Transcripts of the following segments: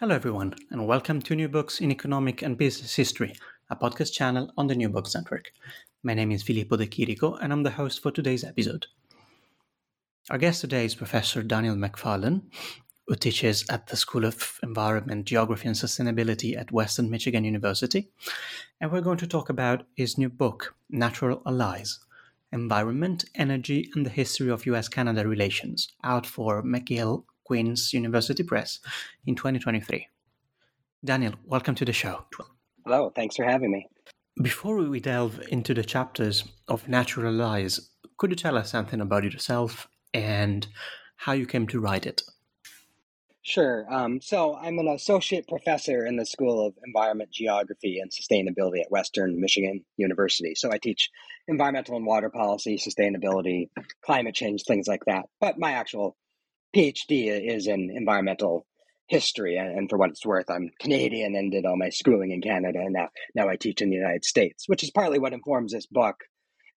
Hello, everyone, and welcome to New Books in Economic and Business History, a podcast channel on the New Books Network. My name is Filippo De Chirico, and I'm the host for today's episode. Our guest today is Professor Daniel Macfarlane, who teaches at the School of Environment, Geography, and Sustainability at Western Michigan University. And we're going to talk about his new book, Natural Allies Environment, Energy, and the History of US Canada Relations, out for McGill Queen's University Press in 2023. Daniel, welcome to the show. Hello, thanks for having me. Before we delve into the chapters of Natural Allies, could you tell us something about yourself and how you came to write it? Sure. Um, so I'm an associate professor in the School of Environment, Geography, and Sustainability at Western Michigan University. So I teach environmental and water policy, sustainability, climate change, things like that. But my actual PhD is in environmental history, and for what it's worth, I'm Canadian and did all my schooling in Canada, and now now I teach in the United States, which is partly what informs this book.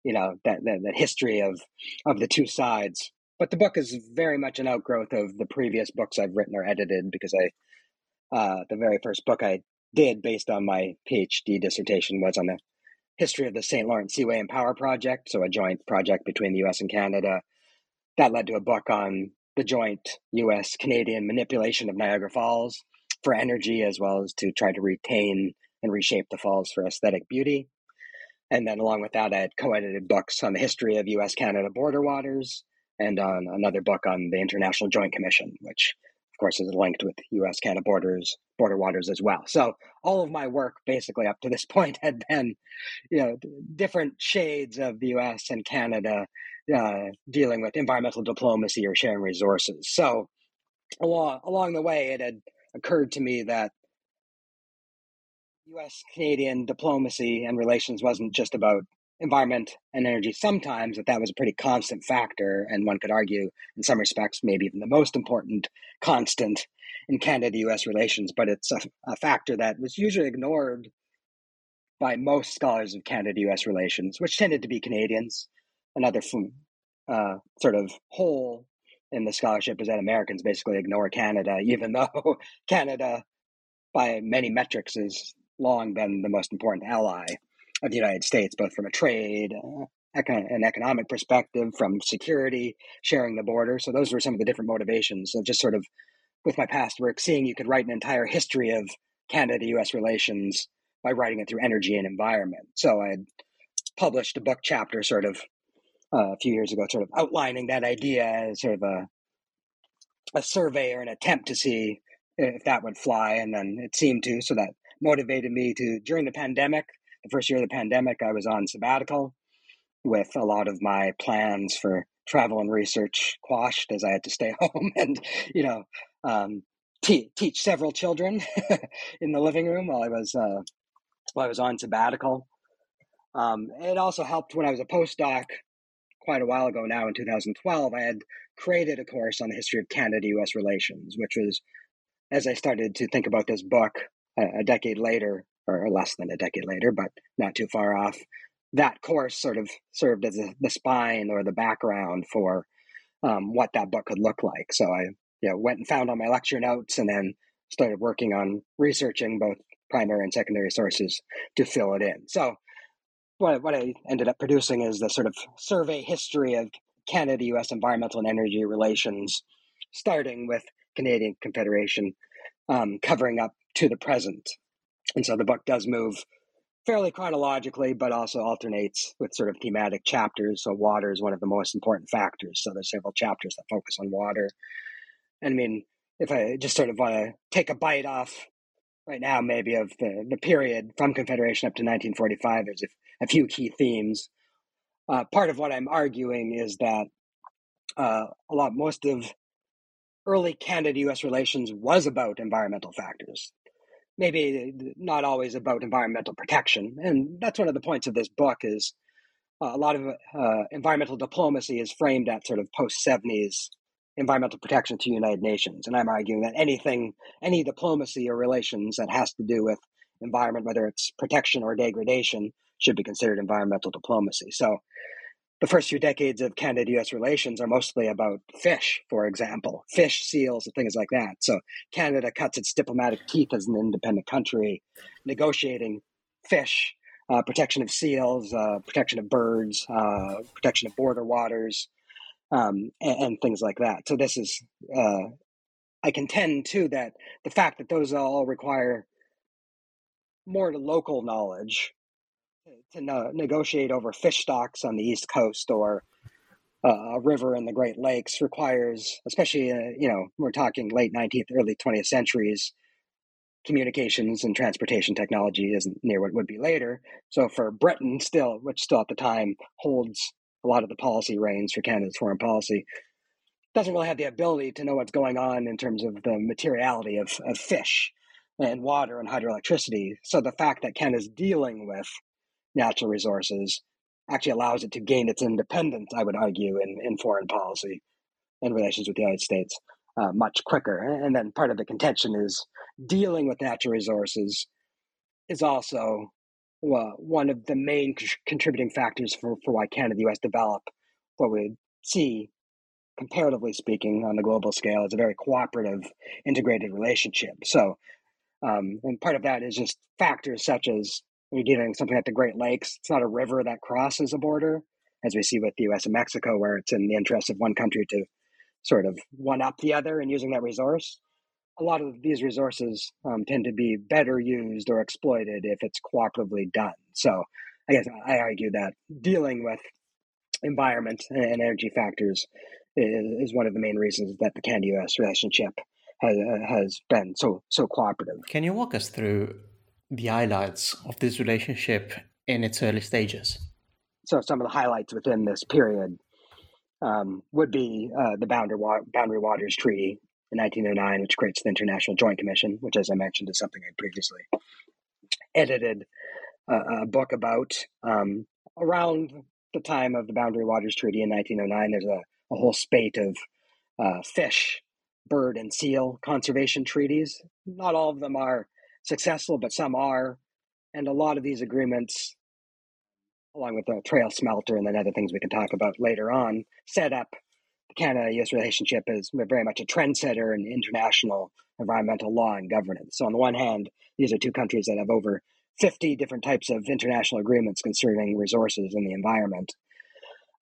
You know that that, that history of of the two sides. But the book is very much an outgrowth of the previous books I've written or edited because I uh, the very first book I did based on my PhD dissertation was on the history of the St. Lawrence Seaway and Power Project, so a joint project between the U.S. and Canada. That led to a book on the joint US Canadian manipulation of Niagara Falls for energy, as well as to try to retain and reshape the falls for aesthetic beauty. And then, along with that, I had co edited books on the history of US Canada border waters and on another book on the International Joint Commission, which, of course, is linked with US Canada borders, border waters as well. So, all of my work basically up to this point had been, you know, different shades of the US and Canada uh, dealing with environmental diplomacy or sharing resources. So along along the way, it had occurred to me that U.S. Canadian diplomacy and relations wasn't just about environment and energy. Sometimes that that was a pretty constant factor, and one could argue, in some respects, maybe even the most important constant in Canada-U.S. relations. But it's a, a factor that was usually ignored by most scholars of Canada-U.S. relations, which tended to be Canadians another uh, sort of hole in the scholarship is that Americans basically ignore Canada, even though Canada, by many metrics, has long been the most important ally of the United States, both from a trade, uh, an economic perspective, from security, sharing the border. So those were some of the different motivations. So just sort of with my past work, seeing you could write an entire history of Canada-U.S. relations by writing it through energy and environment. So I published a book chapter sort of uh, a few years ago, sort of outlining that idea as sort of a a survey or an attempt to see if that would fly, and then it seemed to. So that motivated me to during the pandemic, the first year of the pandemic, I was on sabbatical with a lot of my plans for travel and research quashed as I had to stay home and you know um, te- teach several children in the living room while I was uh, while I was on sabbatical. Um, it also helped when I was a postdoc quite a while ago now in 2012, I had created a course on the history of Canada US relations, which was, as I started to think about this book a, decade later, or less than a decade later, but not too far off, that course sort of served as a, the spine or the background for um, what that book could look like. So I you know, went and found all my lecture notes and then started working on researching both primary and secondary sources to fill it in. So what, what I ended up producing is the sort of survey history of Canada US environmental and energy relations, starting with Canadian Confederation, um, covering up to the present. And so the book does move fairly chronologically, but also alternates with sort of thematic chapters. So water is one of the most important factors. So there's several chapters that focus on water. And I mean, if I just sort of want to take a bite off right now, maybe of the, the period from Confederation up to 1945, there's a, a few key themes. Uh, part of what I'm arguing is that uh, a lot, most of early Canada US relations was about environmental factors maybe not always about environmental protection. And that's one of the points of this book is uh, a lot of uh, environmental diplomacy is framed at sort of post 70s environmental protection to United Nations. And I'm arguing that anything, any diplomacy or relations that has to do with environment, whether it's protection or degradation, should be considered environmental diplomacy. So the first few decades of Canada US relations are mostly about fish, for example, fish, seals, and things like that. So Canada cuts its diplomatic teeth as an independent country, negotiating fish, uh, protection of seals, uh, protection of birds, uh, protection of border waters, um, and, and, things like that. So this is, uh, I contend too that the fact that those all require more local knowledge to no- negotiate over fish stocks on the East Coast or uh, a river in the Great Lakes requires, especially, uh, you know, we're talking late 19th, early 20th centuries, communications and transportation technology isn't near what it would be later. So for Britain, still, which still at the time holds a lot of the policy reins for Canada's foreign policy, doesn't really have the ability to know what's going on in terms of the materiality of, of fish and water and hydroelectricity. So the fact that Canada's dealing with natural resources actually allows it to gain its independence, I would argue, in, in foreign policy and relations with the United States uh, much quicker. And then part of the contention is dealing with natural resources is also well, one of the main contributing factors for, for why Canada and the US develop what we see, comparatively speaking, on the global scale as a very cooperative, integrated relationship. So, um, and part of that is just factors such as you're dealing something like the Great Lakes, it's not a river that crosses a border, as we see with the US and Mexico, where it's in the interest of one country to sort of one up the other in using that resource. A lot of these resources um, tend to be better used or exploited if it's cooperatively done. So I guess I argue that dealing with environment and energy factors is, is one of the main reasons that the Canada-U.S. relationship has, has been so so cooperative. Can you walk us through the highlights of this relationship in its early stages? So, some of the highlights within this period um, would be uh, the Boundary, Wa- Boundary Waters Treaty in 1909, which creates the International Joint Commission, which, as I mentioned, is something I previously edited a, a book about. Um, around the time of the Boundary Waters Treaty in 1909, there's a, a whole spate of uh, fish, bird, and seal conservation treaties. Not all of them are successful, but some are. And a lot of these agreements, along with the Trail smelter and then other things we can talk about later on, set up the Canada US relationship as very much a trendsetter in international environmental law and governance. So, on the one hand, these are two countries that have over 50 different types of international agreements concerning resources and the environment.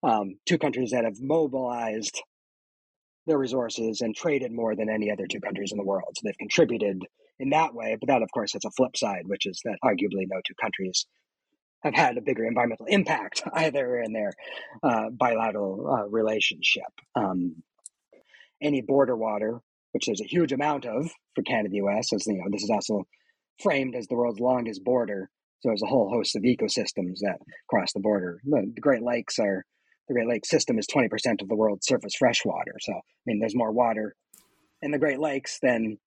Um, two countries that have mobilized their resources and traded more than any other two countries in the world. So they've contributed in that way. But that, of course, has a flip side, which is that arguably no two countries have had a bigger environmental impact either in their uh, bilateral uh, relationship. Um, any border water, which there's a huge amount of for Canada, U.S., as you know, this is also framed as the world's longest border. So there's a whole host of ecosystems that cross the border. The Great Lakes are the Great Lakes system is 20% of the world's surface freshwater. So I mean, there's more water in the Great Lakes than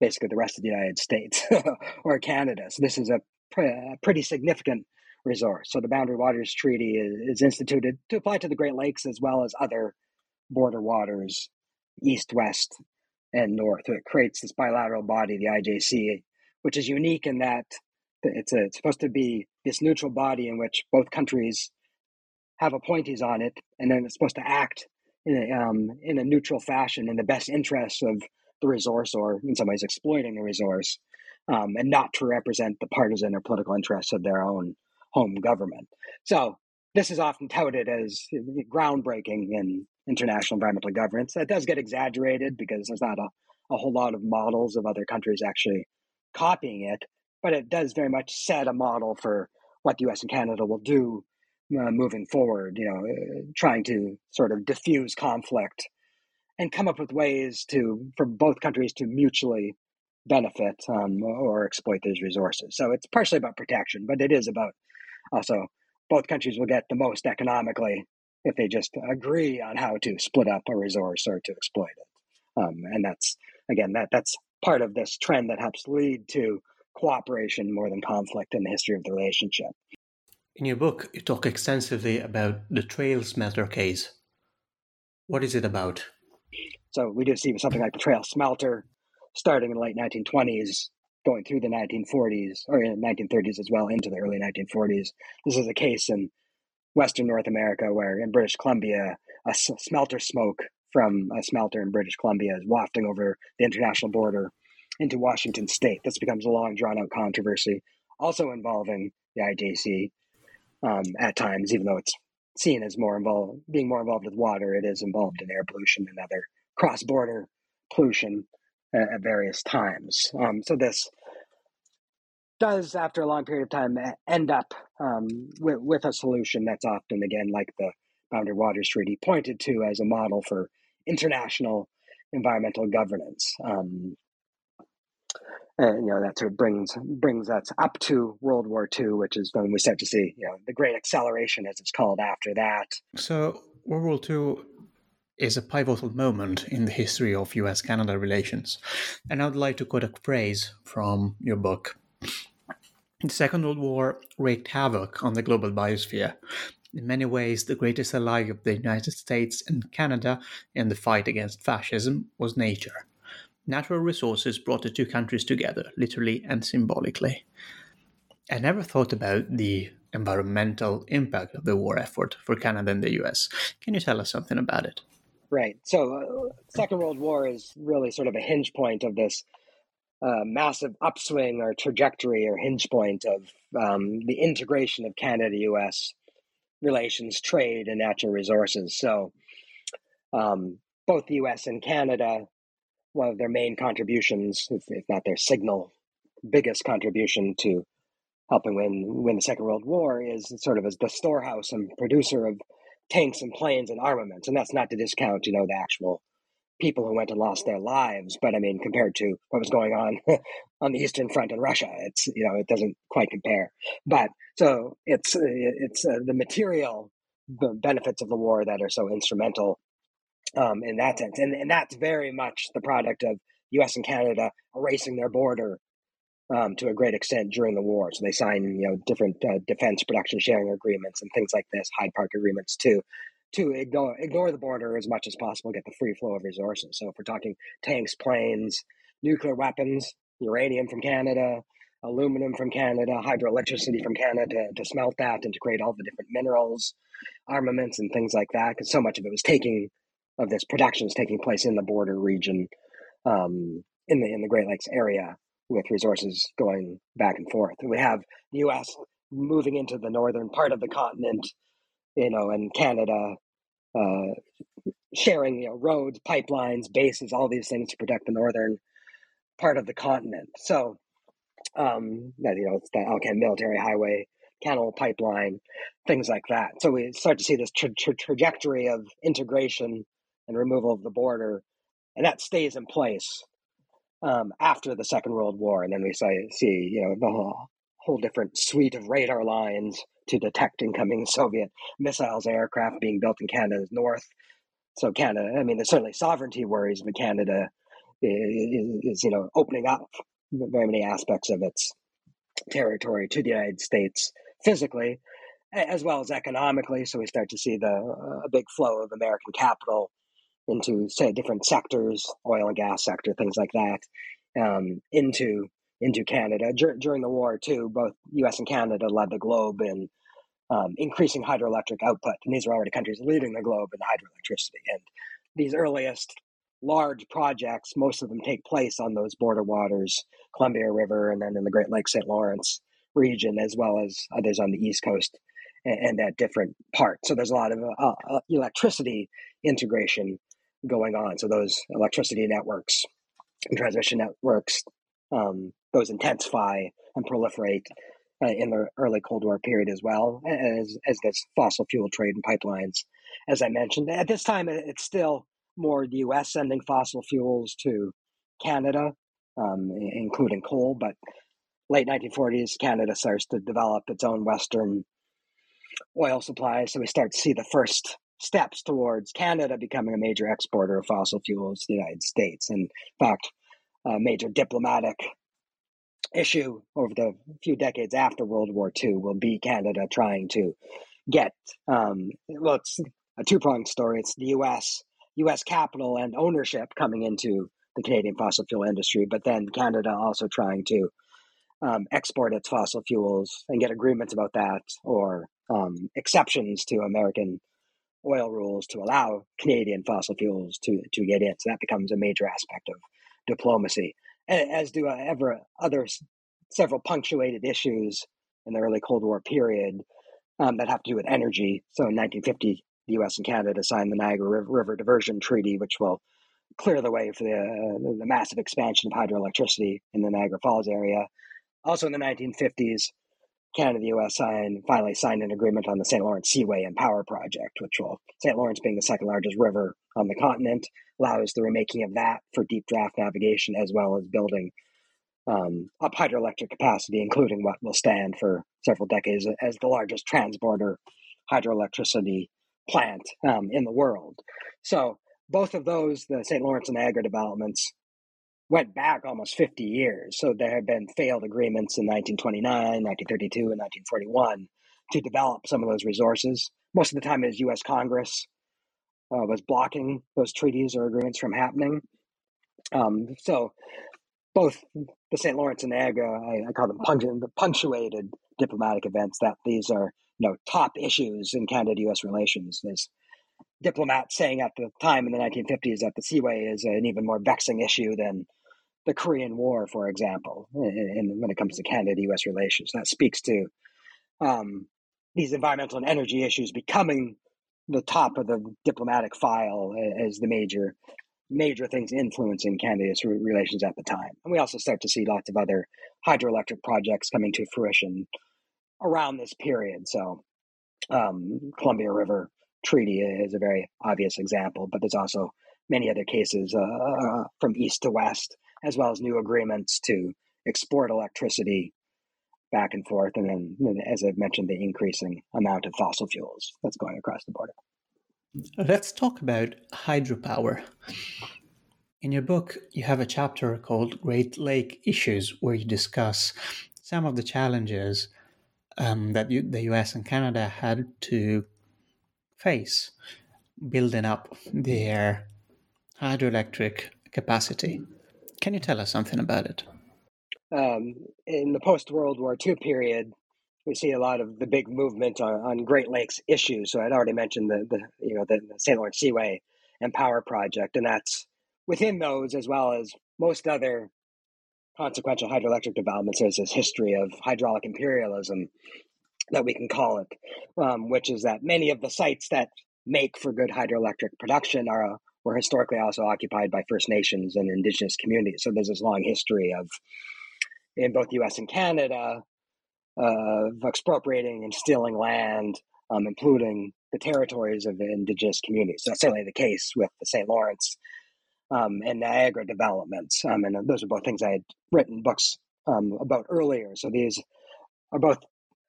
basically the rest of the United States or Canada. So this is a, a, pretty significant resource. So the Boundary Waters Treaty is, is, instituted to apply to the Great Lakes as well as other border waters, east, west, and north. So it creates this bilateral body, the IJC, which is unique in that it's, a, it's supposed to be this neutral body in which both countries have appointees on it, and then it's supposed to act in a, um, in a neutral fashion in the best interests of the resource, or in some ways exploiting the resource, um, and not to represent the partisan or political interests of their own home government. So this is often touted as groundbreaking in international environmental governance. That does get exaggerated because there's not a, a whole lot of models of other countries actually copying it, but it does very much set a model for what the US and Canada will do uh, moving forward, you know, uh, trying to sort of diffuse conflict and come up with ways to for both countries to mutually benefit um, or exploit these resources. So it's partially about protection, but it is about also both countries will get the most economically if they just agree on how to split up a resource or to exploit it. Um, and that's again that that's part of this trend that helps lead to cooperation more than conflict in the history of the relationship. In your book, you talk extensively about the Trail smelter case. What is it about? So we do see something like the Trail smelter starting in the late 1920s, going through the 1940s or in the 1930s as well into the early 1940s. This is a case in Western North America where in British Columbia, a smelter smoke from a smelter in British Columbia is wafting over the international border into Washington state. This becomes a long drawn out controversy, also involving the IJC um, at times, even though it's seen as more involved, being more involved with water, it is involved in air pollution and other cross border pollution at, at, various times. Um, so this does, after a long period of time, end up um, with, with a solution that's often, again, like the Boundary Waters Treaty, pointed to as a model for international environmental governance. Um, and you know that sort of brings brings us up to World War II, which is when we start to see you know the great acceleration, as it's called, after that. So World War II is a pivotal moment in the history of U.S.-Canada relations, and I'd like to quote a phrase from your book. The Second World War wreaked havoc on the global biosphere. In many ways, the greatest ally of the United States and Canada in the fight against fascism was nature. Natural resources brought the two countries together, literally and symbolically. I never thought about the environmental impact of the war effort for Canada and the US. Can you tell us something about it? Right. So, uh, Second World War is really sort of a hinge point of this uh, massive upswing or trajectory or hinge point of um, the integration of Canada US relations, trade, and natural resources. So, um, both the US and Canada one of their main contributions, if, if not their signal biggest contribution to helping win win the Second World War, is sort of as the storehouse and producer of tanks and planes and armaments. And that's not to discount, you know, the actual people who went and lost their lives. But I mean, compared to what was going on on the Eastern Front in Russia, it's you know it doesn't quite compare. But so it's it's uh, the material the benefits of the war that are so instrumental um, in that sense. And, and that's very much the product of US and Canada erasing their border um, to a great extent during the war. So they sign, you know, different uh, defense production sharing agreements and things like this, Hyde Park agreements too, to ignore ignore the border as much as possible, get the free flow of resources. So if we're talking tanks, planes, nuclear weapons, uranium from Canada, aluminum from Canada, hydroelectricity from Canada to smelt that and to create all the different minerals, armaments, and things like that, because so much of it was taking of this production is taking place in the border region, um, in the in the Great Lakes area, with resources going back and forth. we have the U.S. moving into the northern part of the continent, you know, and Canada uh, sharing you know roads, pipelines, bases, all these things to protect the northern part of the continent. So, um, you know, it's the Alcan Military Highway Canol Pipeline, things like that. So we start to see this tra- tra- trajectory of integration and removal of the border, and that stays in place um, after the Second World War. And then we see, see you know, the whole, whole different suite of radar lines to detect incoming Soviet missiles, aircraft being built in Canada's north. So Canada, I mean, there's certainly sovereignty worries, but Canada is, is you know opening up very many aspects of its territory to the United States physically, as well as economically. So we start to see the a big flow of American capital into say different sectors, oil and gas sector, things like that, um, into into Canada Dur- during the war too. Both U.S. and Canada led the globe in um, increasing hydroelectric output, and these are already countries leading the globe in hydroelectricity. And these earliest large projects, most of them take place on those border waters, Columbia River, and then in the Great Lakes St. Lawrence region, as well as others on the East Coast and, and at different parts. So there's a lot of uh, uh, electricity integration going on. So those electricity networks and transmission networks, um, those intensify and proliferate uh, in the early Cold War period as well, as as does fossil fuel trade and pipelines. As I mentioned, at this time, it's still more the U.S. sending fossil fuels to Canada, um, including coal. But late 1940s, Canada starts to develop its own Western oil supply. So we start to see the first steps towards Canada becoming a major exporter of fossil fuels to the United States. In fact, a major diplomatic issue over the few decades after World War II will be Canada trying to get, um, well, it's a two pronged story. It's the US U.S. capital and ownership coming into the Canadian fossil fuel industry, but then Canada also trying to um, export its fossil fuels and get agreements about that or um, exceptions to American oil rules to allow Canadian fossil fuels to to get in. So that becomes a major aspect of diplomacy, as do uh, ever other several punctuated issues in the early Cold War period um, that have to do with energy. So in 1950, the U.S. and Canada signed the Niagara River Diversion Treaty, which will clear the way for the, uh, the massive expansion of hydroelectricity in the Niagara Falls area. Also in the 1950s, Canada the U.S. signed, finally signed an agreement on the St. Lawrence Seaway and Power Project, which will, St. Lawrence being the second largest river on the continent, allows the remaking of that for deep draft navigation as well as building um, up hydroelectric capacity, including what will stand for several decades as the largest transborder hydroelectricity plant um, in the world. So both of those, the St. Lawrence and Niagara developments, went back almost 50 years. So there have been failed agreements in 1929, 1932, and 1941 to develop some of those resources. Most of the time, as U.S. Congress uh, was blocking those treaties or agreements from happening. Um, so both the St. Lawrence and Niagara, I, I call them punctuated diplomatic events, that these are you know top issues in Canada-U.S. relations. There's diplomats saying at the time in the 1950s that the Seaway is an even more vexing issue than the Korean War, for example, in when it comes to Canada-U.S. relations. That speaks to um, these environmental and energy issues becoming the top of the diplomatic file as the major major things influencing Canada's relations at the time. And we also start to see lots of other hydroelectric projects coming to fruition around this period. So, um, Columbia River Treaty is a very obvious example, but there's also many other cases uh, uh, from east to west, as well as new agreements to export electricity back and forth. And then, as I've mentioned, the increasing amount of fossil fuels that's going across the border. Let's talk about hydropower. In your book, you have a chapter called Great Lake Issues, where you discuss some of the challenges um, that you, the US and Canada had to face building up their hydroelectric capacity. Can you tell us something about it? Um, in the post World War II period, we see a lot of the big movement on, on Great Lakes issues. So I'd already mentioned the, the you know the, St. Lawrence Seaway and Power Project, and that's within those as well as most other consequential hydroelectric developments, there's this history of hydraulic imperialism that we can call it, um, which is that many of the sites that make for good hydroelectric production are were historically also occupied by First Nations and Indigenous communities. So there's this long history of, in both the U.S. and Canada, of expropriating and stealing land, um, including the territories of the Indigenous communities. So that's certainly the case with the St. Lawrence um, and Niagara developments. Um, and those are both things I had written books um, about earlier. So these are both,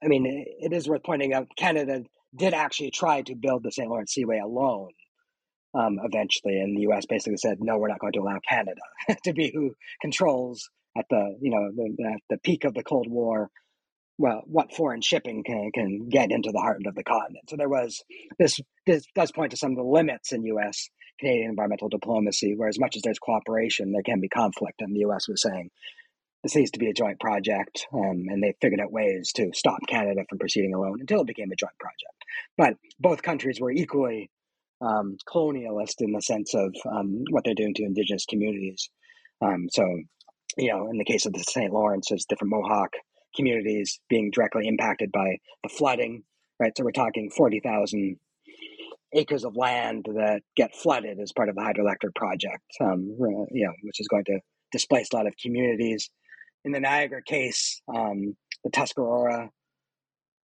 I mean, it is worth pointing out Canada did actually try to build the St. Lawrence Seaway alone um, eventually. And the US basically said, no, we're not going to allow Canada to be who controls at the, you know, the, the peak of the Cold War well, what foreign shipping can, can get into the heart of the continent. So there was this this does point to some of the limits in U.S Canadian environmental diplomacy, where as much as there's cooperation, there can be conflict. And the U.S. was saying this needs to be a joint project, um, and they figured out ways to stop Canada from proceeding alone until it became a joint project. But both countries were equally um, colonialist in the sense of um, what they're doing to indigenous communities. Um, so, you know, in the case of the St. Lawrence, there's different Mohawk communities being directly impacted by the flooding, right? So we're talking 40,000 acres of land that get flooded as part of the hydroelectric project, um, you know, which is going to displace a lot of communities. In the Niagara case, um, the Tuscarora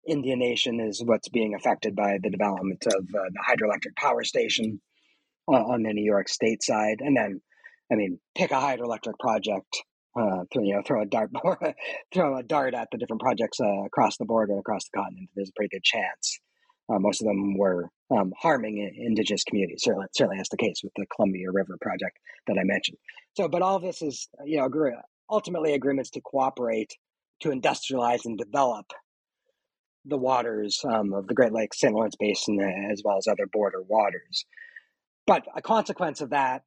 Indian Nation is what's being affected by the development of uh, the hydroelectric power station on the New York State side, and then, I mean, pick a hydroelectric project, uh, throw, you know, throw a dart, throw a dart at the different projects uh, across the border, across the continent. There's a pretty good chance. Uh, most of them were um, harming indigenous communities. Certainly, certainly that's the case with the Columbia River project that I mentioned. So, but all this is, you know, ultimately agreements to cooperate to industrialize and develop the waters um, of the Great Lakes, St. Lawrence Basin, as well as other border waters. But a consequence of that,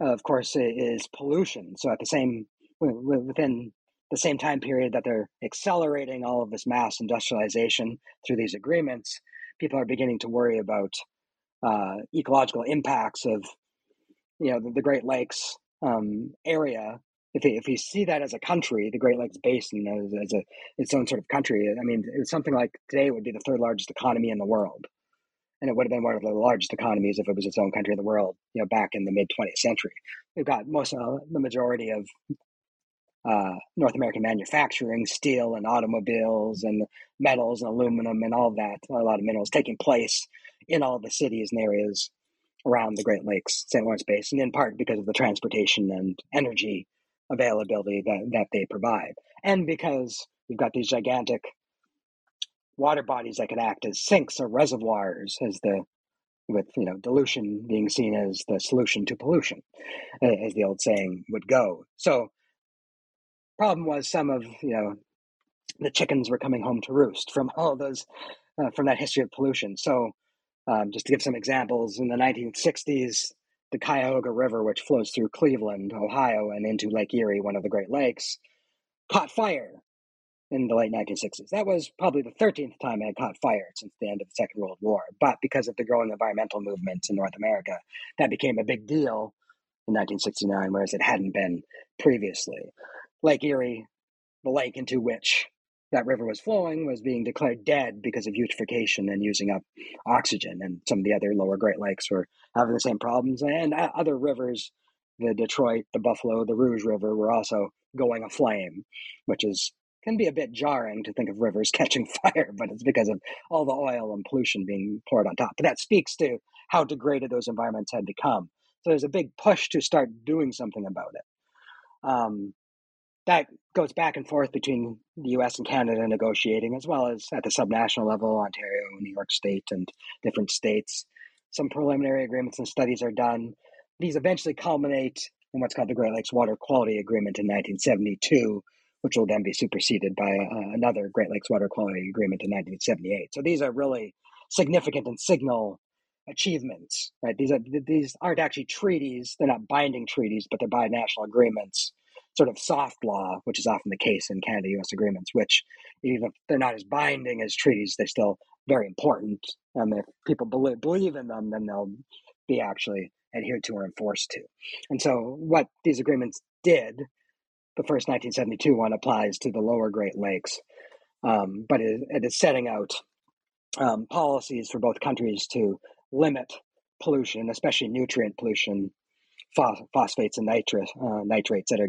of course, is pollution. So at the same within the same time period that they're accelerating all of this mass industrialization through these agreements, people are beginning to worry about uh, ecological impacts of you know the, the Great Lakes um, area if if we see that as a country, the Great Lakes Basin as, as a its own sort of country, I mean, it's something like today would be the third largest economy in the world, and it would have been one of the largest economies if it was its own country in the world. You know, back in the mid 20th century, we've got most uh, the majority of uh, North American manufacturing, steel and automobiles and metals and aluminum and all that, a lot of minerals taking place in all the cities and areas around the Great Lakes, St. Lawrence Basin, in part because of the transportation and energy availability that, that they provide. And because you've got these gigantic water bodies that can act as sinks or reservoirs as the with you know dilution being seen as the solution to pollution as the old saying would go so problem was some of you know the chickens were coming home to roost from all those uh, from that history of pollution so um, just to give some examples in the 1960s the Cuyahoga River, which flows through Cleveland, Ohio, and into Lake Erie, one of the Great Lakes, caught fire in the late 1960s. That was probably the 13th time it had caught fire since the end of the Second World War. But because of the growing environmental movements in North America, that became a big deal in 1969, whereas it hadn't been previously. Lake Erie, the lake into which that river was flowing was being declared dead because of eutrophication and using up oxygen. And some of the other lower Great Lakes were having the same problems. And other rivers, the Detroit, the Buffalo, the Rouge River, were also going aflame, which is can be a bit jarring to think of rivers catching fire, but it's because of all the oil and pollution being poured on top. But that speaks to how degraded those environments had become. So there's a big push to start doing something about it. Um, that goes back and forth between the US and Canada negotiating, as well as at the subnational level, Ontario, New York State, and different states. Some preliminary agreements and studies are done. These eventually culminate in what's called the Great Lakes Water Quality Agreement in 1972, which will then be superseded by uh, another Great Lakes Water Quality Agreement in 1978. So these are really significant and signal achievements, right? These are these aren't actually treaties; they're not binding treaties, but they're binational agreements sort of soft law, which is often the case in Canada US agreements, which even if they're not as binding as treaties, they're still very important. Um, if people believe, believe in them, then they'll be actually adhered to or enforced to. And so, what these agreements did, the first 1972 one applies to the lower Great Lakes, um, but it, it is setting out um, policies for both countries to limit pollution, especially nutrient pollution, phosphates and nitrates, uh, nitrates that are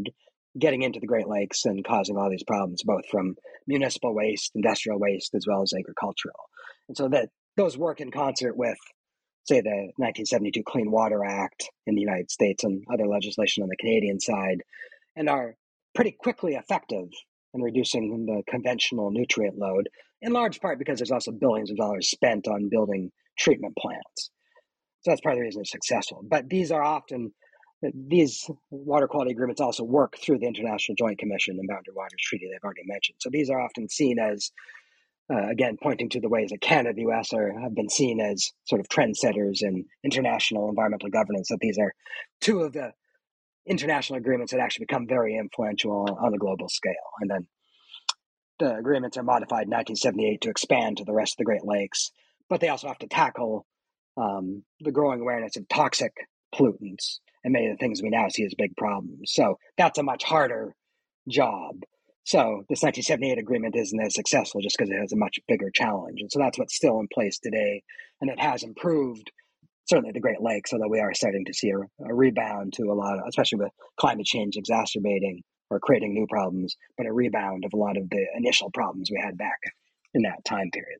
getting into the Great Lakes and causing all these problems, both from municipal waste, industrial waste, as well as agricultural. And so that those work in concert with, say, the 1972 Clean Water Act in the United States and other legislation on the Canadian side, and are pretty quickly effective in reducing the conventional nutrient load, in large part because there's also billions of dollars spent on building treatment plants. So that's part of the reason it's successful. But these are often these water quality agreements also work through the International Joint Commission and Boundary Waters Treaty they've already mentioned. So these are often seen as uh, again, pointing to the ways that Canada and the US are, have been seen as sort of trendsetters in international environmental governance, that these are two of the international agreements that actually become very influential on a global scale. And then the agreements are modified in 1978 to expand to the rest of the Great Lakes, but they also have to tackle um, the growing awareness of toxic pollutants and many of the things we now see as big problems. So that's a much harder job. So this 1978 agreement isn't as successful just because it has a much bigger challenge. And so that's what's still in place today. And it has improved certainly the Great Lakes, although we are starting to see a, a rebound to a lot of, especially with climate change exacerbating or creating new problems, but a rebound of a lot of the initial problems we had back in that time period.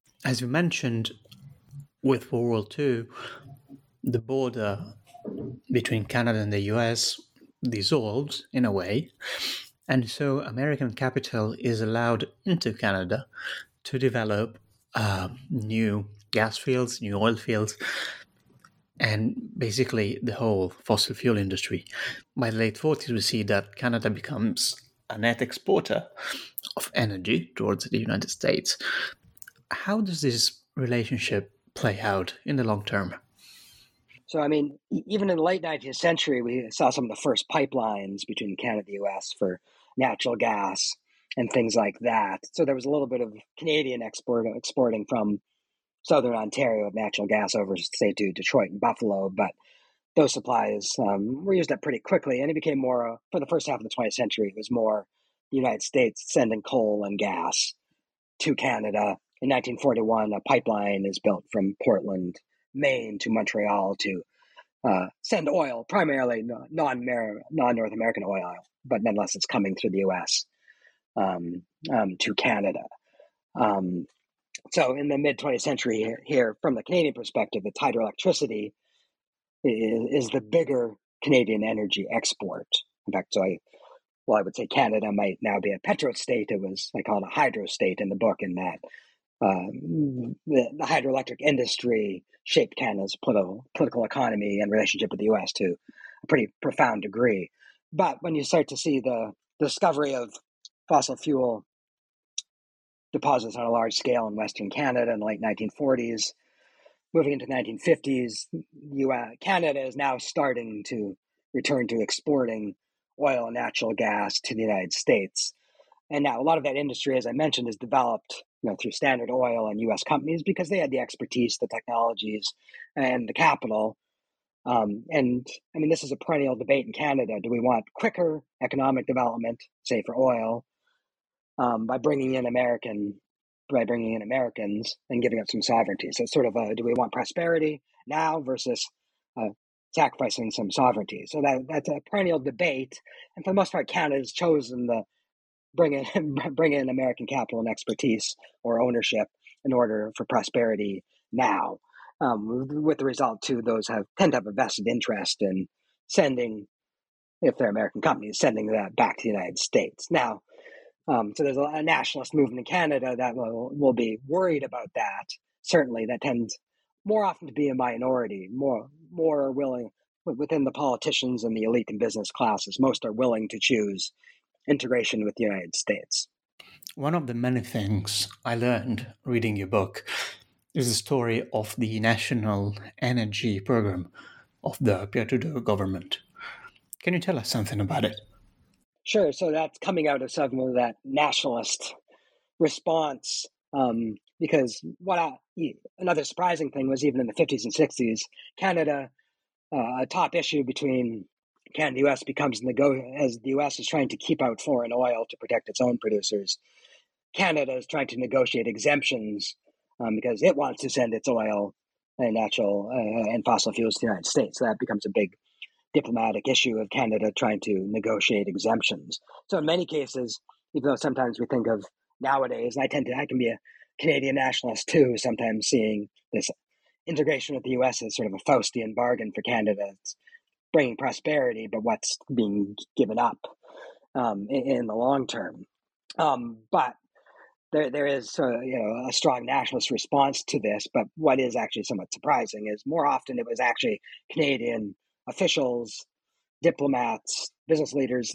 As you mentioned, with World War II, the border between Canada and the US dissolved in a way. And so American capital is allowed into Canada to develop uh, new gas fields, new oil fields, and basically the whole fossil fuel industry. By the late 40s, we see that Canada becomes a net exporter of energy towards the United States. How does this relationship play out in the long term? So, I mean, even in the late 19th century, we saw some of the first pipelines between Canada and the US for natural gas and things like that. So there was a little bit of Canadian export exporting from southern Ontario of natural gas over, say, to Detroit and Buffalo, but those supplies um, were used up pretty quickly, and it became more uh, for the first half of the 20th century. It was more the United States sending coal and gas to Canada. In 1941, a pipeline is built from Portland, Maine, to Montreal to uh, send oil, primarily non North American oil, but nonetheless, it's coming through the U.S um, um, to Canada. Um, so, in the mid 20th century, here, here, from the Canadian perspective, it's hydroelectricity is, is the bigger Canadian energy export. In fact, so I, well, I would say Canada might now be a petro state. It was I call it a hydro state in the book, in that um, the, the, hydroelectric industry shaped Canada's political political economy and relationship with the U.S. to a pretty profound degree. But when you start to see the discovery of fossil fuel deposits on a large scale in Western Canada in the late 1940s. Moving into the 1950s, US, Canada is now starting to return to exporting oil and natural gas to the United States. And now a lot of that industry, as I mentioned, is developed you know, through Standard Oil and U.S. companies because they had the expertise, the technologies, and the capital. Um, and I mean, this is a perennial debate in Canada. Do we want quicker economic development, say for oil, um, by bringing in American by bringing in Americans and giving up some sovereignty. So it's sort of a, do we want prosperity now versus uh, sacrificing some sovereignty? So that that's a perennial debate, and for the most part, Canada's chosen the bring in bring in American capital and expertise or ownership in order for prosperity now. Um, with the result, too, those have tend to have a vested interest in sending, if they're American companies, sending that back to the United States. Now, um, so there's a, a, nationalist movement in Canada that will, will be worried about that. Certainly, that tends more often to be a minority, more more willing within the politicians and the elite and business classes. Most are willing to choose integration with the United States. One of the many things I learned reading your book is the story of the national energy program of the Pierre Trudeau government. Can you tell us something about it? Sure. So that's coming out of some of that nationalist response Um, because what I, another surprising thing was even in the 50s and 60s, Canada, uh, a top issue between Canada the U.S. becomes nego- as the U.S. is trying to keep out foreign oil to protect its own producers. Canada is trying to negotiate exemptions um, because it wants to send its oil and natural uh, and fossil fuels to the United States. So that becomes a big diplomatic issue of Canada trying to negotiate exemptions. So in many cases, even though sometimes we think of nowadays, I tend to I can be a Canadian nationalist too, sometimes seeing this integration with the US as sort of a Faustian bargain for Canada. It's bringing prosperity, but what's being given up um, in, in, the long term. Um, but there, there is uh, you know a strong nationalist response to this. But what is actually somewhat surprising is more often it was actually Canadian officials, diplomats, business leaders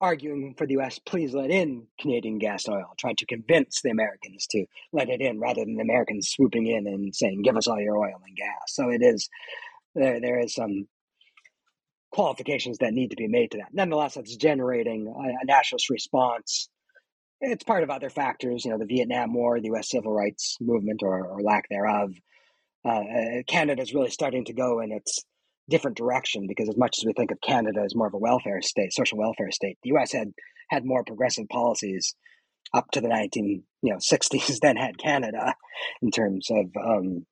arguing for the U.S. Please let in Canadian gas oil, trying to convince the Americans to let it in, rather than the Americans swooping in and saying, "Give us all your oil and gas." So it is there. There is some qualifications that need to be made to that. Nonetheless, it's generating a, a nationalist response it's part of other factors, you know, the Vietnam War, the U.S. civil rights movement or, or lack thereof. Uh, uh Canada is really starting to go in its different direction because as much as we think of Canada as more of a welfare state, social welfare state, the U.S. had had more progressive policies up to the 19 you know 60s than had Canada in terms of um,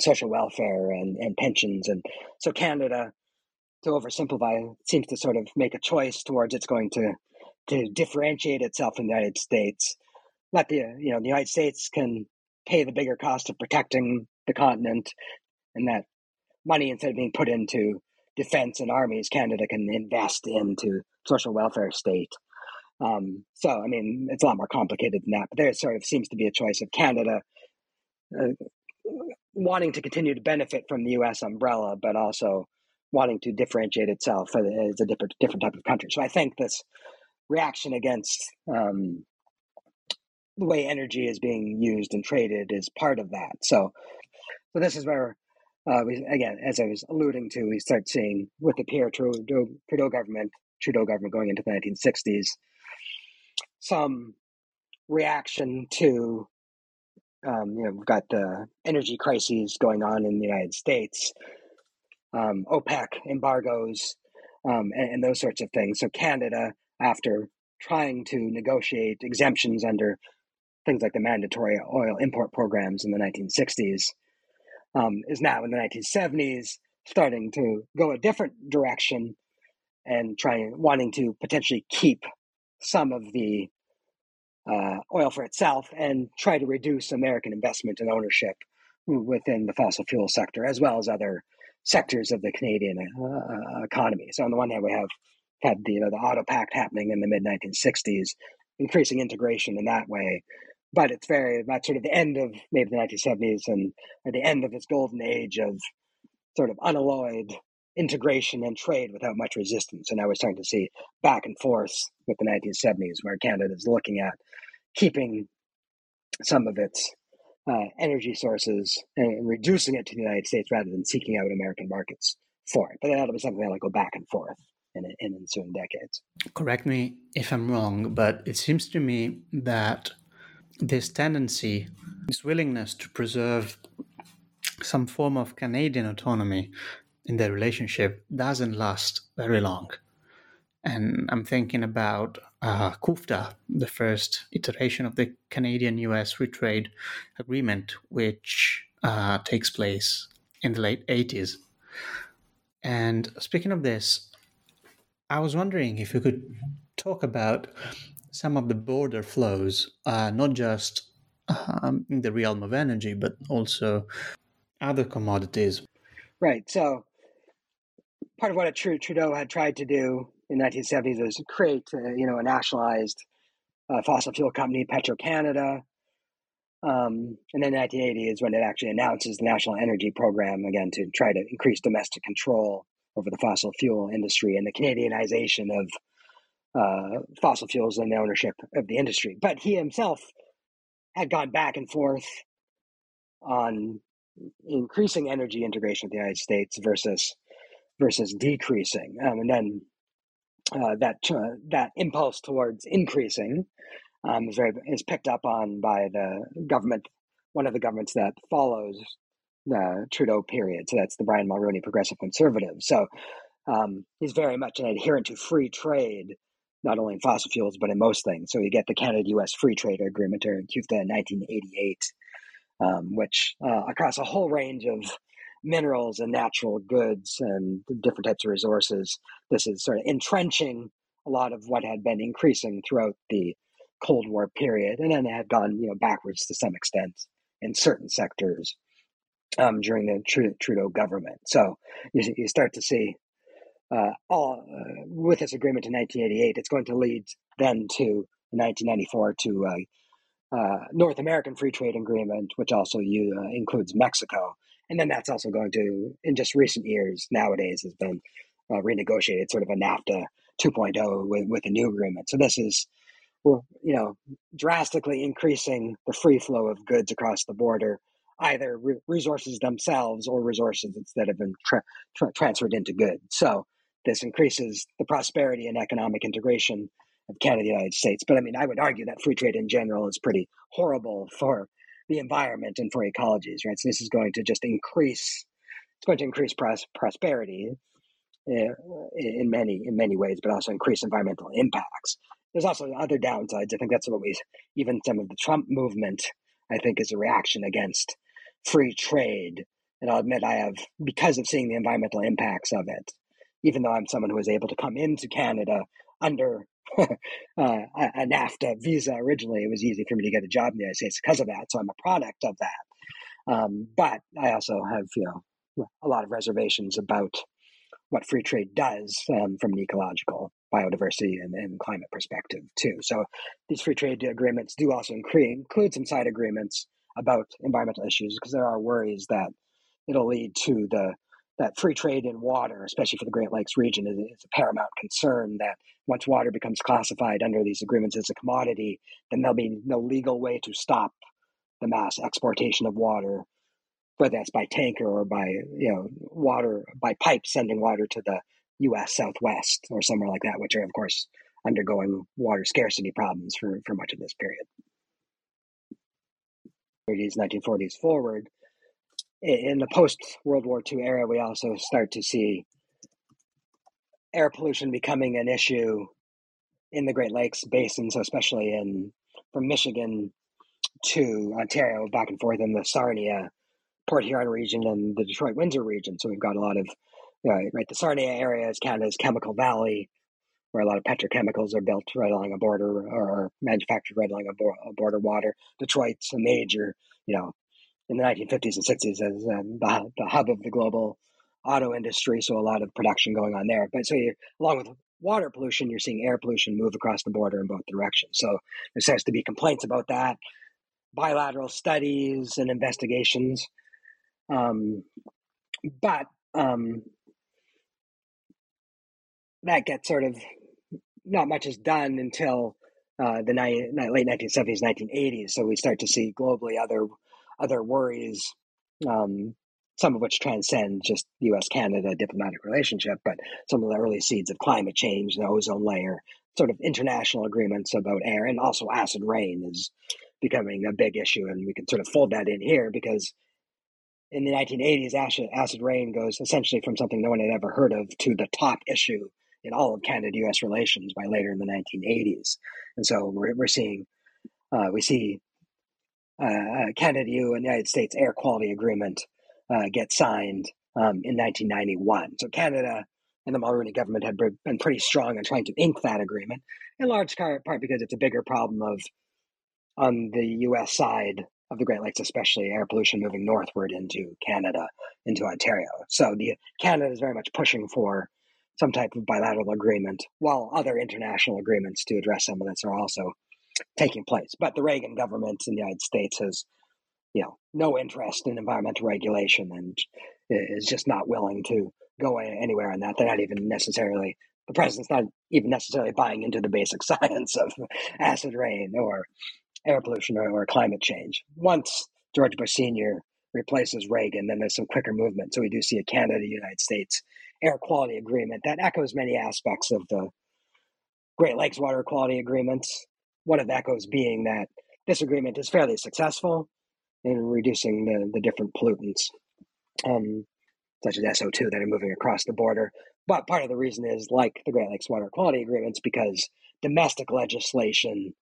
social welfare and, and pensions and so Canada to oversimplify seems to sort of make a choice towards it's going to to differentiate itself from the United States. Let the you know the United States can pay the bigger cost of protecting the continent, and that money instead of being put into defense and armies, Canada can invest into social welfare state. Um, so, I mean, it's a lot more complicated than that. But there sort of seems to be a choice of Canada uh, wanting to continue to benefit from the U.S. umbrella, but also wanting to differentiate itself as a different different type of country. So, I think this reaction against um, the way energy is being used and traded is part of that. So, so this is where uh, we again, as I was alluding to, we start seeing with the Pierre Trudeau, Trudeau government, Trudeau government going into the 1960s, some reaction to um, you know we've got the energy crises going on in the United States, um, OPEC embargoes, um, and, and, those sorts of things. So Canada after trying to negotiate exemptions under things like the mandatory oil import programs in the 1960s, um, is now in the 1970s starting to go a different direction and trying wanting to potentially keep some of the uh, oil for itself and try to reduce American investment and ownership within the fossil fuel sector as well as other sectors of the Canadian uh, economy. So on the one hand, we have had the, you know the auto pact happening in the mid 1960s, increasing integration in that way. But it's very that's sort of the end of maybe the 1970s and or the end of its golden age of sort of unalloyed integration and trade without much resistance. And now we're starting to see back and forth with the 1970s, where Canada is looking at keeping some of its uh, energy sources and reducing it to the United States rather than seeking out American markets for it. But that'll be something that'll go back and forth in, in ensuing decades. Correct me if I'm wrong, but it seems to me that this tendency, this willingness to preserve some form of Canadian autonomy in their relationship doesn't last very long. And I'm thinking about uh, CUFTA, the first iteration of the Canadian US Free Trade Agreement, which uh, takes place in the late 80s. And speaking of this, I was wondering if you could talk about some of the border flows, uh, not just um, in the realm of energy, but also other commodities. Right. So, part of what Trudeau had tried to do in the 1970s was create, uh, you know, a nationalized uh, fossil fuel company, Petro Canada. Um, and then 1980 is when it actually announces the National Energy Program again to try to increase domestic control over the fossil fuel industry and the Canadianization of uh, fossil fuels and the ownership of the industry. But he himself had gone back and forth on increasing energy integration with the United States versus versus decreasing, um, and then uh, that uh, that impulse towards increasing um, is very is picked up on by the government, one of the governments that follows the Trudeau period. So that's the Brian Mulroney Progressive Conservative. So um, he's very much an adherent to free trade, not only in fossil fuels but in most things. So you get the Canada-U.S. Free Trade Agreement or in 1988, um, which uh, across a whole range of minerals and natural goods and different types of resources, this is sort of entrenching a lot of what had been increasing throughout the Cold War period, and then had gone you know backwards to some extent in certain sectors um, during the Trudeau government. So you, you start to see uh, all uh, with this agreement in 1988, it's going to lead then to 1994 to uh, North American Free Trade Agreement, which also uh, includes Mexico, and then that's also going to, in just recent years, nowadays has been uh, renegotiated, sort of a NAFTA 2.0 with, with a new agreement. So this is you know, drastically increasing the free flow of goods across the border, either re- resources themselves or resources that have been tra- tra- transferred into goods. So this increases the prosperity and economic integration of Canada and the United States. But I mean, I would argue that free trade in general is pretty horrible for the environment and for ecologies, right? So this is going to just increase. It's going to increase pros- prosperity uh, in many in many ways, but also increase environmental impacts. There's also other downsides. I think that's what we even some of the Trump movement. I think is a reaction against free trade, and I'll admit I have because of seeing the environmental impacts of it. Even though I'm someone who was able to come into Canada under uh, a NAFTA visa originally, it was easy for me to get a job in the United States because of that. So I'm a product of that. Um, but I also have, you know, a lot of reservations about what free trade does um, from an ecological biodiversity and, and, climate perspective too. So these free trade agreements do also include, include some side agreements about environmental issues because there are worries that it'll lead to the that free trade in water, especially for the Great Lakes region, is, is a paramount concern. That once water becomes classified under these agreements as a commodity, then there'll be no legal way to stop the mass exportation of water whether that's by tanker or by you know water by pipe sending water to the U.S. Southwest or somewhere like that, which are of course undergoing water scarcity problems for, for much of this period. 30s, 1940s forward. In the post World War II era, we also start to see air pollution becoming an issue in the Great Lakes basin, so especially in from Michigan to Ontario, back and forth in the Sarnia Port Huron region and the Detroit Windsor region. So we've got a lot of, right, the Sarnia area is Canada's chemical valley, where a lot of petrochemicals are built right along a border or manufactured right along a border water. Detroit's a major, you know, in the 1950s and 60s as um, the, the hub of the global auto industry. So a lot of production going on there. But so you, along with water pollution, you're seeing air pollution move across the border in both directions. So there starts to be complaints about that, bilateral studies and investigations. Um, but um, that gets sort of not much is done until uh, the ni- late 1970s, 1980s. So we start to see globally other other worries, um, some of which transcend just U.S. Canada diplomatic relationship, but some of the early seeds of climate change, the ozone layer, sort of international agreements about air, and also acid rain is becoming a big issue, and we can sort of fold that in here because in the 1980s, acid, acid rain goes essentially from something no one had ever heard of to the top issue in all of Canada US relations by later in the 1980s. And so we're, we're seeing, uh, we see uh, Canada EU and United States Air Quality Agreement uh, get signed um, in 1991. So Canada and the Mulroney government had been pretty strong in trying to ink that agreement, in large part because it's a bigger problem of on the U.S. side of the Great Lakes, especially air pollution moving northward into Canada, into Ontario. So the Canada is very much pushing for some type of bilateral agreement, while other international agreements to address some of this are also taking place. But the Reagan government in the United States has, you know, no interest in environmental regulation and is just not willing to go anywhere on that. They're not even necessarily the president's not even necessarily buying into the basic science of acid rain or air pollution or, or climate change. Once George Bush Sr. replaces Reagan, then there's some quicker movement. So we do see a Canada United States air quality agreement that echoes many aspects of the Great Lakes water quality agreements. One of the echoes being that this agreement is fairly successful in reducing the, the different pollutants, um, such as SO2, that are moving across the border. But part of the reason is, like the Great Lakes Water Quality Agreements, because domestic legislation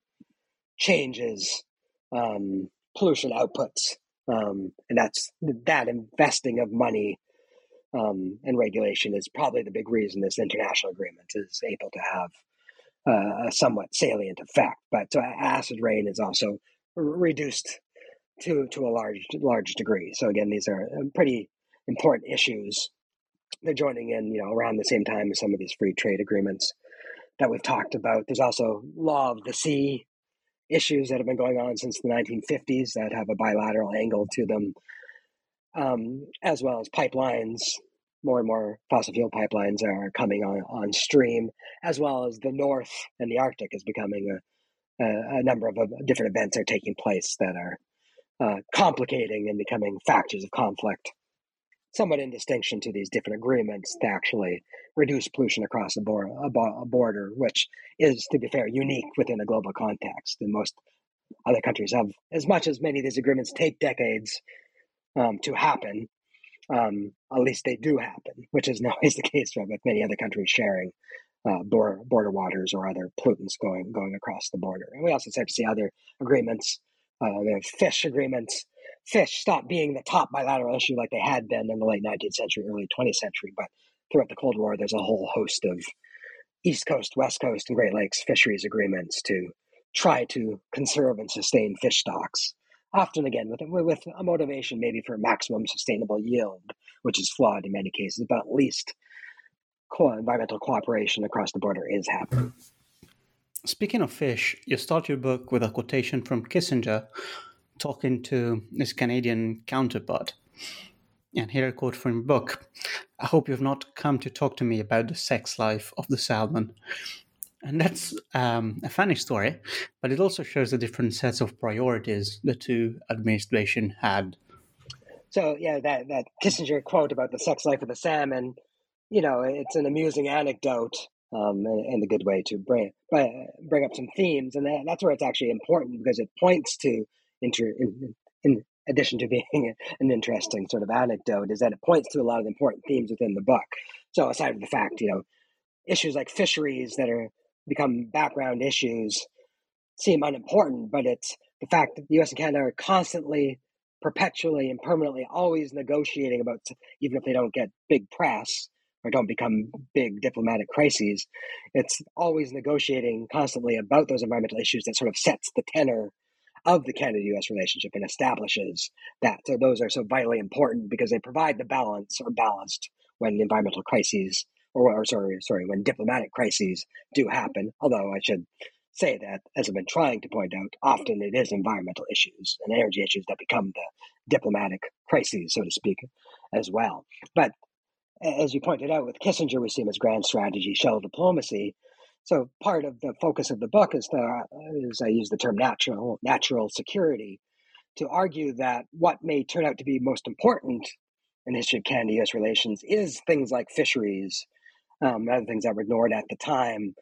changes um, pollution outputs, um, and that's that investing of money um, and regulation is probably the big reason this international agreement is able to have uh, a somewhat salient effect. But so acid rain is also reduced to to a large large degree. So again, these are uh, pretty important issues. They're joining in, you know, around the same time as some of these free trade agreements that we've talked about. There's also law of the sea issues that have been going on since the 1950s that have a bilateral angle to them, um, as well as pipelines. More and more fossil fuel pipelines are coming on, on stream, as well as the North and the Arctic is becoming a, a, a number of, different events are taking place that are uh, complicating and becoming factors of conflict, somewhat in distinction to these different agreements to actually reduce pollution across a, bor- a border, which is, to be fair, unique within a global context. And most other countries have, as much as many of these agreements take decades um, to happen, um, at least they do happen, which is not always the case with many other countries sharing uh, border, border waters or other pollutants going going across the border. And we also start to see other agreements uh, fish agreements. Fish stopped being the top bilateral issue like they had been in the late 19th century, early 20th century. But throughout the Cold War, there's a whole host of East Coast, West Coast, and Great Lakes fisheries agreements to try to conserve and sustain fish stocks. Often, again, with, with a motivation maybe for maximum sustainable yield, which is flawed in many cases, but at least environmental cooperation across the border is happening. Speaking of fish, you start your book with a quotation from Kissinger talking to his Canadian counterpart. And here a quote from your book I hope you've not come to talk to me about the sex life of the salmon. And that's um, a funny story, but it also shows the different sets of priorities the two administration had. So yeah, that that Kissinger quote about the sex life of the salmon, you know, it's an amusing anecdote um, and, and, a good way to bring bring up some themes, and that, that's where it's actually important because it points to inter, in, in addition to being an interesting sort of anecdote, is that it points to a lot of important themes within the book. So aside from the fact, you know, issues like fisheries that are become background issues seem unimportant, but it's the fact that the U.S. and Canada are constantly, perpetually, and permanently always negotiating about, even if they don't get big press, or don't become big diplomatic crises. It's always negotiating constantly about those environmental issues that sort of sets the tenor of the Canada US relationship and establishes that. So those are so vitally important because they provide the balance or balanced when environmental crises or, or sorry, sorry, when diplomatic crises do happen. Although I should say that, as I've been trying to point out, often it is environmental issues and energy issues that become the diplomatic crises, so to speak, as well. But as you pointed out with Kissinger, we see him as grand strategy, shell diplomacy. So part of the focus of the book is the is I use the term natural natural security to argue that what may turn out to be most important in the history of Canada-U.S. relations is things like fisheries, um, other things that were ignored at the time,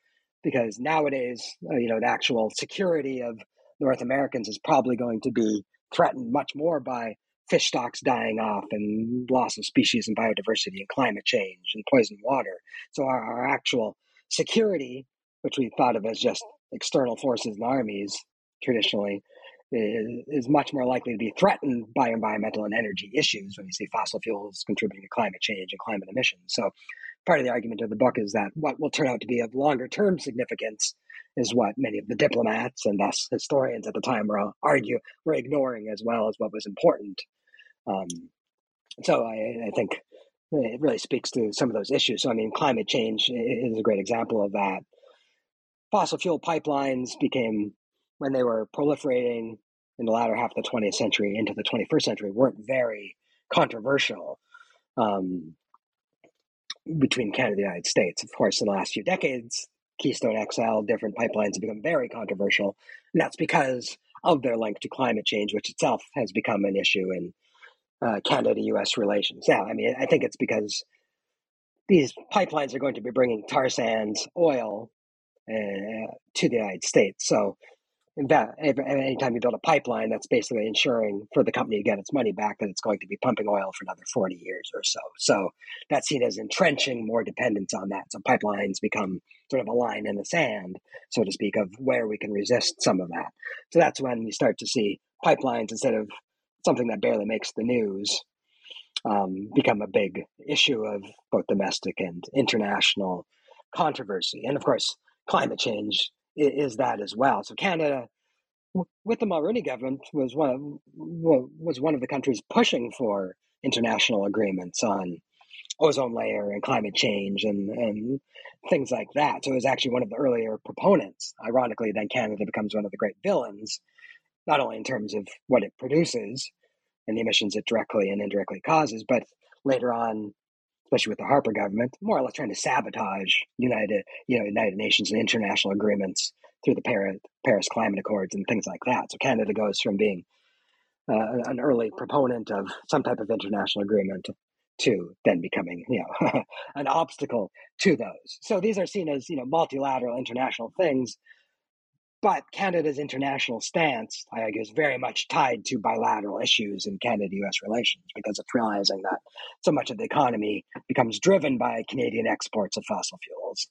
because nowadays, uh, you know, the actual security of North Americans is probably going to be threatened much more by fish stocks dying off and loss of species and biodiversity and climate change and poisoned water. So our, our actual security, which we thought of as just external forces and armies traditionally, is, much more likely to be threatened by environmental and energy issues when you see fossil fuels contributing to climate change and climate emissions. So part of the argument of the book is that what will turn out to be of longer term significance is what many of the diplomats and thus historians at the time were argue were ignoring as well as what was important. Um, so I, I, think it really speaks to some of those issues. So I mean, climate change is a great example of that. Fossil fuel pipelines became when they were proliferating in the latter half of the 20th century into the 21st century weren't very controversial. Um, between Canada and the United States. Of course, in the last few decades, Keystone XL, different pipelines have become very controversial. And that's because of their link to climate change, which itself has become an issue in uh, Canada US relations. Now, I mean, I think it's because these pipelines are going to be bringing tar sands, oil uh, to the United States. So that anytime you build a pipeline, that's basically ensuring for the company to get its money back that it's going to be pumping oil for another 40 years or so. So that's seen as entrenching more dependence on that. So pipelines become sort of a line in the sand, so to speak, of where we can resist some of that. So that's when you start to see pipelines instead of something that barely makes the news um, become a big issue of both domestic and international controversy. And of course, climate change is that as well. So Canada, with the Mulroney government, was one of, was one of the countries pushing for international agreements on ozone layer and climate change and, and things like that. So it was actually one of the earlier proponents. Ironically, then Canada becomes one of the great villains, not only in terms of what it produces and the emissions it directly and indirectly causes, but later on especially with the Harper government, more or less trying to sabotage United, you know, United Nations and international agreements through the Paris, Climate Accords and things like that. So Canada goes from being uh, an early proponent of some type of international agreement to then becoming, you know, an obstacle to those. So these are seen as, you know, multilateral international things but Canada's international stance, I argue, is very much tied to bilateral issues in Canada US relations because it's realizing that so much of the economy becomes driven by Canadian exports of fossil fuels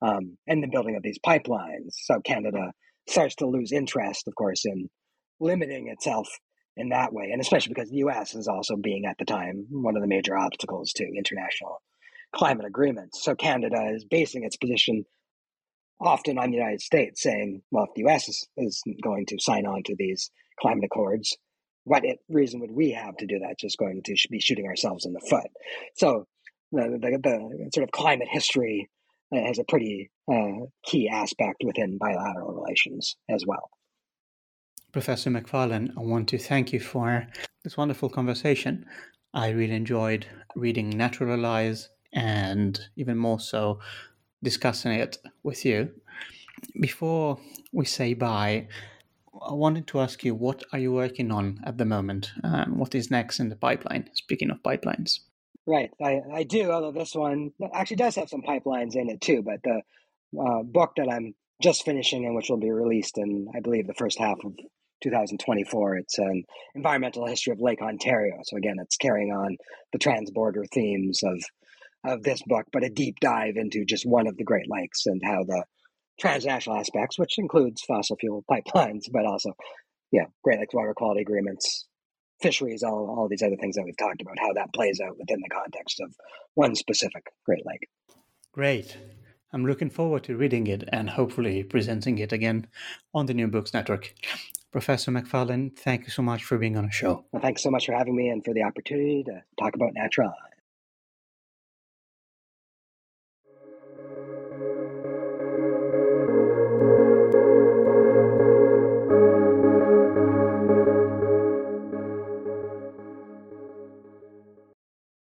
um, and the building of these pipelines. So Canada starts to lose interest, of course, in limiting itself in that way. And especially because the US is also being at the time one of the major obstacles to international climate agreements. So Canada is basing its position often on the United States saying, well, if the US is, is going to sign on to these climate accords, what reason would we have to do that? Just going to be shooting ourselves in the foot. So the, the, the sort of climate history uh, has a pretty uh, key aspect within bilateral relations as well. Professor Macfarlane, I want to thank you for this wonderful conversation. I really enjoyed reading Natural Allies and even more so discussing it with you. Before we say bye, I wanted to ask you what are you working on at the moment? Um, what is next in the pipeline? Speaking of pipelines. Right, I, I do, although this one actually does have some pipelines in it too. But the uh, book that I'm just finishing and which will be released in, I believe, the first half of 2024, it's an environmental history of Lake Ontario. So again, it's carrying on the transborder themes of of this book, but a deep dive into just one of the Great Lakes and how the transnational aspects, which includes fossil fuel pipelines, but also, yeah, Great Lakes water quality agreements, fisheries, all, all these other things that we've talked about, how that plays out within the context of one specific Great Lake. Great. I'm looking forward to reading it and hopefully presenting it again on the New Books Network. Professor Macfarlane, thank you so much for being on the show. Well, thanks so much for having me and for the opportunity to talk about natural